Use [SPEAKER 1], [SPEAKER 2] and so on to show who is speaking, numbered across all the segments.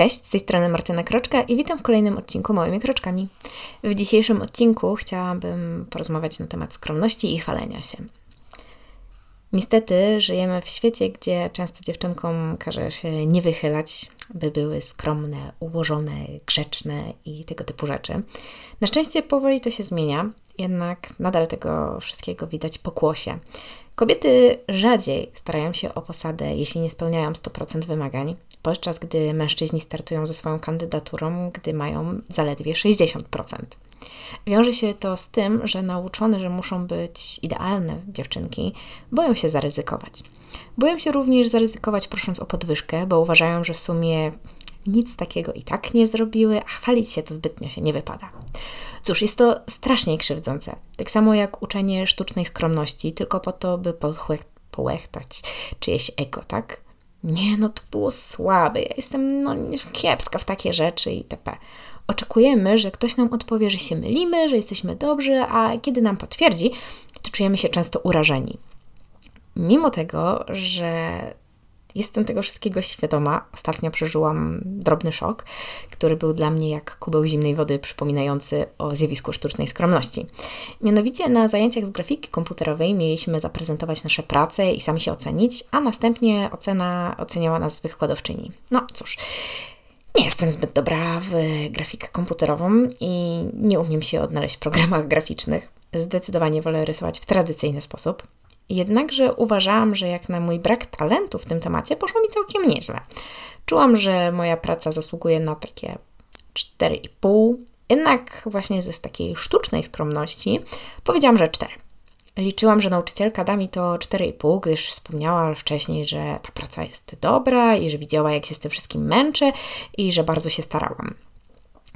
[SPEAKER 1] Cześć, z tej strony Martyna Kroczka i witam w kolejnym odcinku Małymi Kroczkami. W dzisiejszym odcinku chciałabym porozmawiać na temat skromności i chwalenia się. Niestety żyjemy w świecie, gdzie często dziewczynkom każe się nie wychylać, by były skromne, ułożone, grzeczne i tego typu rzeczy. Na szczęście powoli to się zmienia, jednak nadal tego wszystkiego widać po kłosie. Kobiety rzadziej starają się o posadę, jeśli nie spełniają 100% wymagań, podczas gdy mężczyźni startują ze swoją kandydaturą, gdy mają zaledwie 60%. Wiąże się to z tym, że nauczone, że muszą być idealne dziewczynki, boją się zaryzykować. Boją się również zaryzykować prosząc o podwyżkę, bo uważają, że w sumie nic takiego i tak nie zrobiły, a chwalić się to zbytnio się nie wypada. Cóż, jest to strasznie krzywdzące. Tak samo jak uczenie sztucznej skromności, tylko po to, by połechtać czyjeś ego, tak? Nie, no to było słabe, ja jestem no, kiepska w takie rzeczy itp. Oczekujemy, że ktoś nam odpowie, że się mylimy, że jesteśmy dobrzy, a kiedy nam potwierdzi, to czujemy się często urażeni. Mimo tego, że Jestem tego wszystkiego świadoma. Ostatnio przeżyłam drobny szok, który był dla mnie jak kubeł zimnej wody przypominający o zjawisku sztucznej skromności. Mianowicie na zajęciach z grafiki komputerowej mieliśmy zaprezentować nasze prace i sami się ocenić, a następnie ocena oceniała nas wykładowczyni. No cóż, nie jestem zbyt dobra w grafikę komputerową i nie umiem się odnaleźć w programach graficznych. Zdecydowanie wolę rysować w tradycyjny sposób. Jednakże uważałam, że jak na mój brak talentu w tym temacie poszło mi całkiem nieźle. Czułam, że moja praca zasługuje na takie 4,5, jednak właśnie ze takiej sztucznej skromności powiedziałam, że 4. Liczyłam, że nauczycielka da mi to 4,5, gdyż wspomniała wcześniej, że ta praca jest dobra i że widziała, jak się z tym wszystkim męczę i że bardzo się starałam.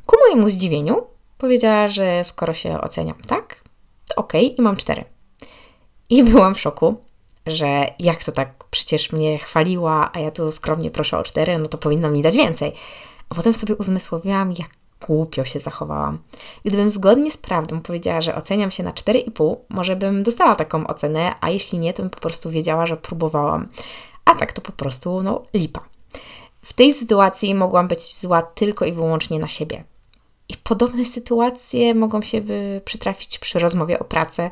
[SPEAKER 1] Ku mojemu zdziwieniu powiedziała, że skoro się oceniam tak, to ok i mam 4. I byłam w szoku, że jak to tak, przecież mnie chwaliła, a ja tu skromnie proszę o cztery, no to powinno mi dać więcej. A potem sobie uzmysłowiłam, jak głupio się zachowałam. Gdybym zgodnie z prawdą powiedziała, że oceniam się na 4,5, może bym dostała taką ocenę, a jeśli nie, to bym po prostu wiedziała, że próbowałam. A tak to po prostu, no, lipa. W tej sytuacji mogłam być zła tylko i wyłącznie na siebie. Podobne sytuacje mogą się by przytrafić przy rozmowie o pracę.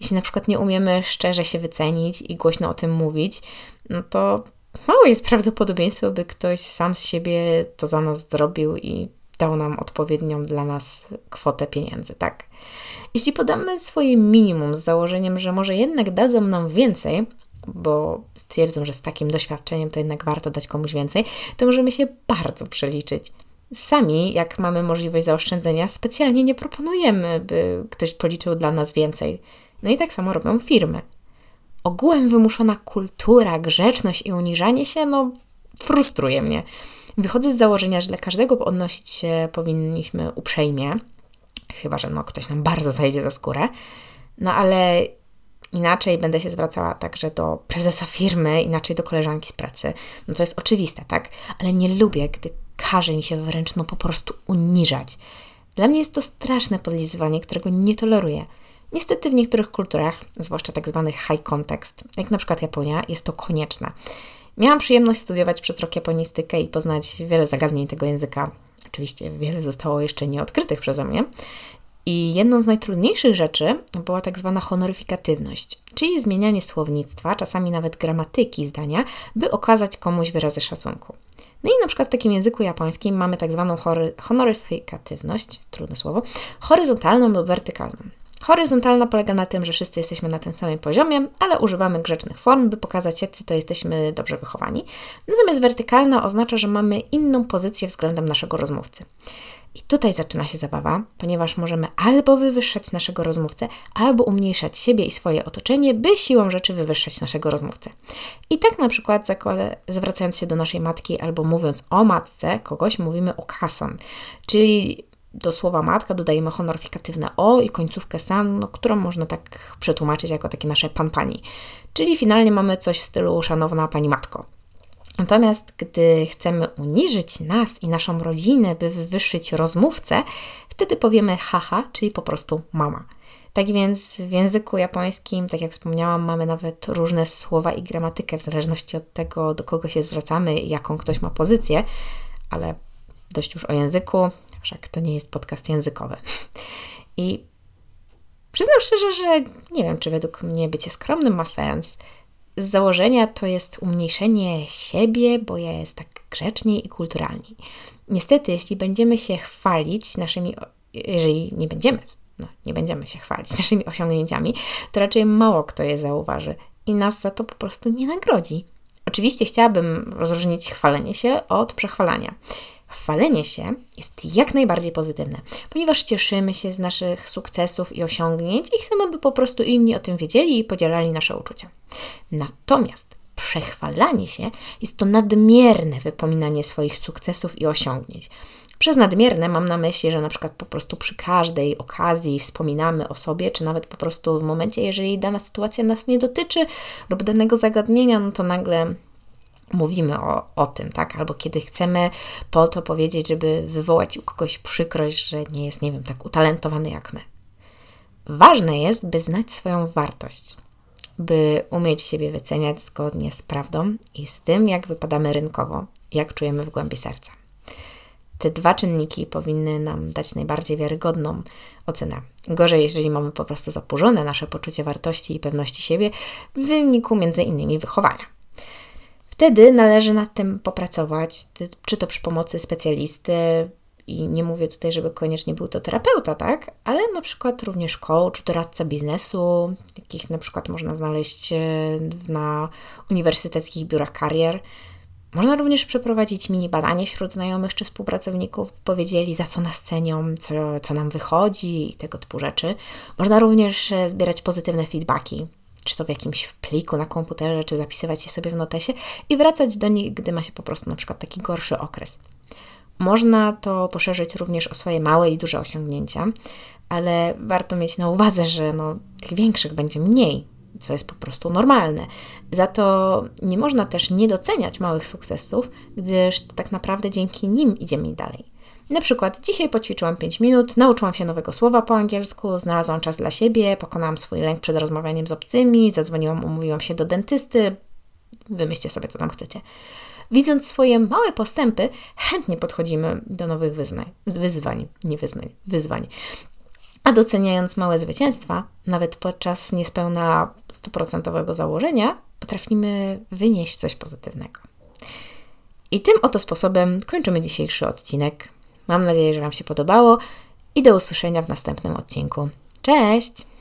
[SPEAKER 1] Jeśli na przykład nie umiemy szczerze się wycenić i głośno o tym mówić, no to mało jest prawdopodobieństwo, by ktoś sam z siebie to za nas zrobił i dał nam odpowiednią dla nas kwotę pieniędzy, tak? Jeśli podamy swoje minimum z założeniem, że może jednak dadzą nam więcej, bo stwierdzą, że z takim doświadczeniem to jednak warto dać komuś więcej, to możemy się bardzo przeliczyć. Sami, jak mamy możliwość zaoszczędzenia, specjalnie nie proponujemy, by ktoś policzył dla nas więcej. No i tak samo robią firmy. Ogółem wymuszona kultura, grzeczność i uniżanie się, no, frustruje mnie. Wychodzę z założenia, że dla każdego odnosić się powinniśmy uprzejmie, chyba że no, ktoś nam bardzo zajdzie za skórę. No ale inaczej będę się zwracała także do prezesa firmy, inaczej do koleżanki z pracy. No to jest oczywiste, tak? Ale nie lubię, gdy każe mi się wręcz no po prostu uniżać. Dla mnie jest to straszne podlizywanie, którego nie toleruję. Niestety w niektórych kulturach, zwłaszcza tak zwanych high context, jak na przykład Japonia, jest to konieczne. Miałam przyjemność studiować przez rok japonistykę i poznać wiele zagadnień tego języka. Oczywiście wiele zostało jeszcze nieodkrytych przeze mnie. I jedną z najtrudniejszych rzeczy była tak zwana honoryfikatywność, czyli zmienianie słownictwa, czasami nawet gramatyki zdania, by okazać komuś wyrazy szacunku. No i na przykład w takim języku japońskim mamy tak zwaną honoryfikatywność, trudne słowo, horyzontalną lub wertykalną. Horyzontalna polega na tym, że wszyscy jesteśmy na tym samym poziomie, ale używamy grzecznych form, by pokazać, jacy to jesteśmy dobrze wychowani. Natomiast wertykalna oznacza, że mamy inną pozycję względem naszego rozmówcy. I tutaj zaczyna się zabawa, ponieważ możemy albo wywyższać naszego rozmówcę, albo umniejszać siebie i swoje otoczenie, by siłą rzeczy wywyższać naszego rozmówcę. I tak na przykład zwracając się do naszej matki albo mówiąc o matce kogoś, mówimy o kasan, czyli do słowa matka dodajemy honoryfikatywne o i końcówkę san, no, którą można tak przetłumaczyć jako takie nasze pan pani. Czyli finalnie mamy coś w stylu szanowna pani matko. Natomiast gdy chcemy uniżyć nas i naszą rodzinę, by wywyższyć rozmówcę, wtedy powiemy haha, czyli po prostu mama. Tak więc w języku japońskim, tak jak wspomniałam, mamy nawet różne słowa i gramatykę w zależności od tego, do kogo się zwracamy i jaką ktoś ma pozycję, ale dość już o języku, wszak to nie jest podcast językowy. I przyznam szczerze, że nie wiem, czy według mnie bycie skromnym ma sens. Z założenia to jest umniejszenie siebie, bo ja jest tak grzeczniej i kulturalniej. Niestety, jeśli będziemy się chwalić naszymi, jeżeli nie będziemy, no, nie będziemy się chwalić naszymi osiągnięciami, to raczej mało kto je zauważy i nas za to po prostu nie nagrodzi. Oczywiście chciałabym rozróżnić chwalenie się od przechwalania. Chwalenie się jest jak najbardziej pozytywne, ponieważ cieszymy się z naszych sukcesów i osiągnięć i chcemy, by po prostu inni o tym wiedzieli i podzielali nasze uczucia. Natomiast przechwalanie się jest to nadmierne wypominanie swoich sukcesów i osiągnięć. Przez nadmierne mam na myśli, że na przykład po prostu przy każdej okazji wspominamy o sobie, czy nawet po prostu w momencie, jeżeli dana sytuacja nas nie dotyczy lub danego zagadnienia, no to nagle mówimy o, o tym, tak? Albo kiedy chcemy po to powiedzieć, żeby wywołać u kogoś przykrość, że nie jest, nie wiem, tak utalentowany jak my. Ważne jest, by znać swoją wartość, by umieć siebie wyceniać zgodnie z prawdą i z tym, jak wypadamy rynkowo, jak czujemy w głębi serca. Te dwa czynniki powinny nam dać najbardziej wiarygodną ocenę. Gorzej, jeżeli mamy po prostu zaburzone nasze poczucie wartości i pewności siebie w wyniku między innymi wychowania. Wtedy należy nad tym popracować, czy to przy pomocy specjalisty, i nie mówię tutaj, żeby koniecznie był to terapeuta, tak? Ale na przykład również coach, doradca biznesu, takich na przykład można znaleźć e, na uniwersyteckich biurach karier. Można również przeprowadzić mini badanie wśród znajomych czy współpracowników, powiedzieli za co nas cenią, co, co nam wychodzi i tego typu rzeczy. Można również e, zbierać pozytywne feedbacki, czy to w jakimś pliku na komputerze, czy zapisywać je sobie w notesie i wracać do nich, gdy ma się po prostu na przykład taki gorszy okres. Można to poszerzyć również o swoje małe i duże osiągnięcia, ale warto mieć na uwadze, że no, tych większych będzie mniej, co jest po prostu normalne. Za to nie można też nie doceniać małych sukcesów, gdyż tak naprawdę dzięki nim idziemy dalej. Na przykład dzisiaj poćwiczyłam 5 minut, nauczyłam się nowego słowa po angielsku, znalazłam czas dla siebie, pokonałam swój lęk przed rozmawianiem z obcymi, zadzwoniłam, umówiłam się do dentysty. Wymyślcie sobie, co tam chcecie. Widząc swoje małe postępy, chętnie podchodzimy do nowych wyznań, wyzwań, nie wyznań, wyzwań. A doceniając małe zwycięstwa, nawet podczas niespełna stuprocentowego założenia, potrafimy wynieść coś pozytywnego. I tym oto sposobem kończymy dzisiejszy odcinek. Mam nadzieję, że Wam się podobało i do usłyszenia w następnym odcinku. Cześć!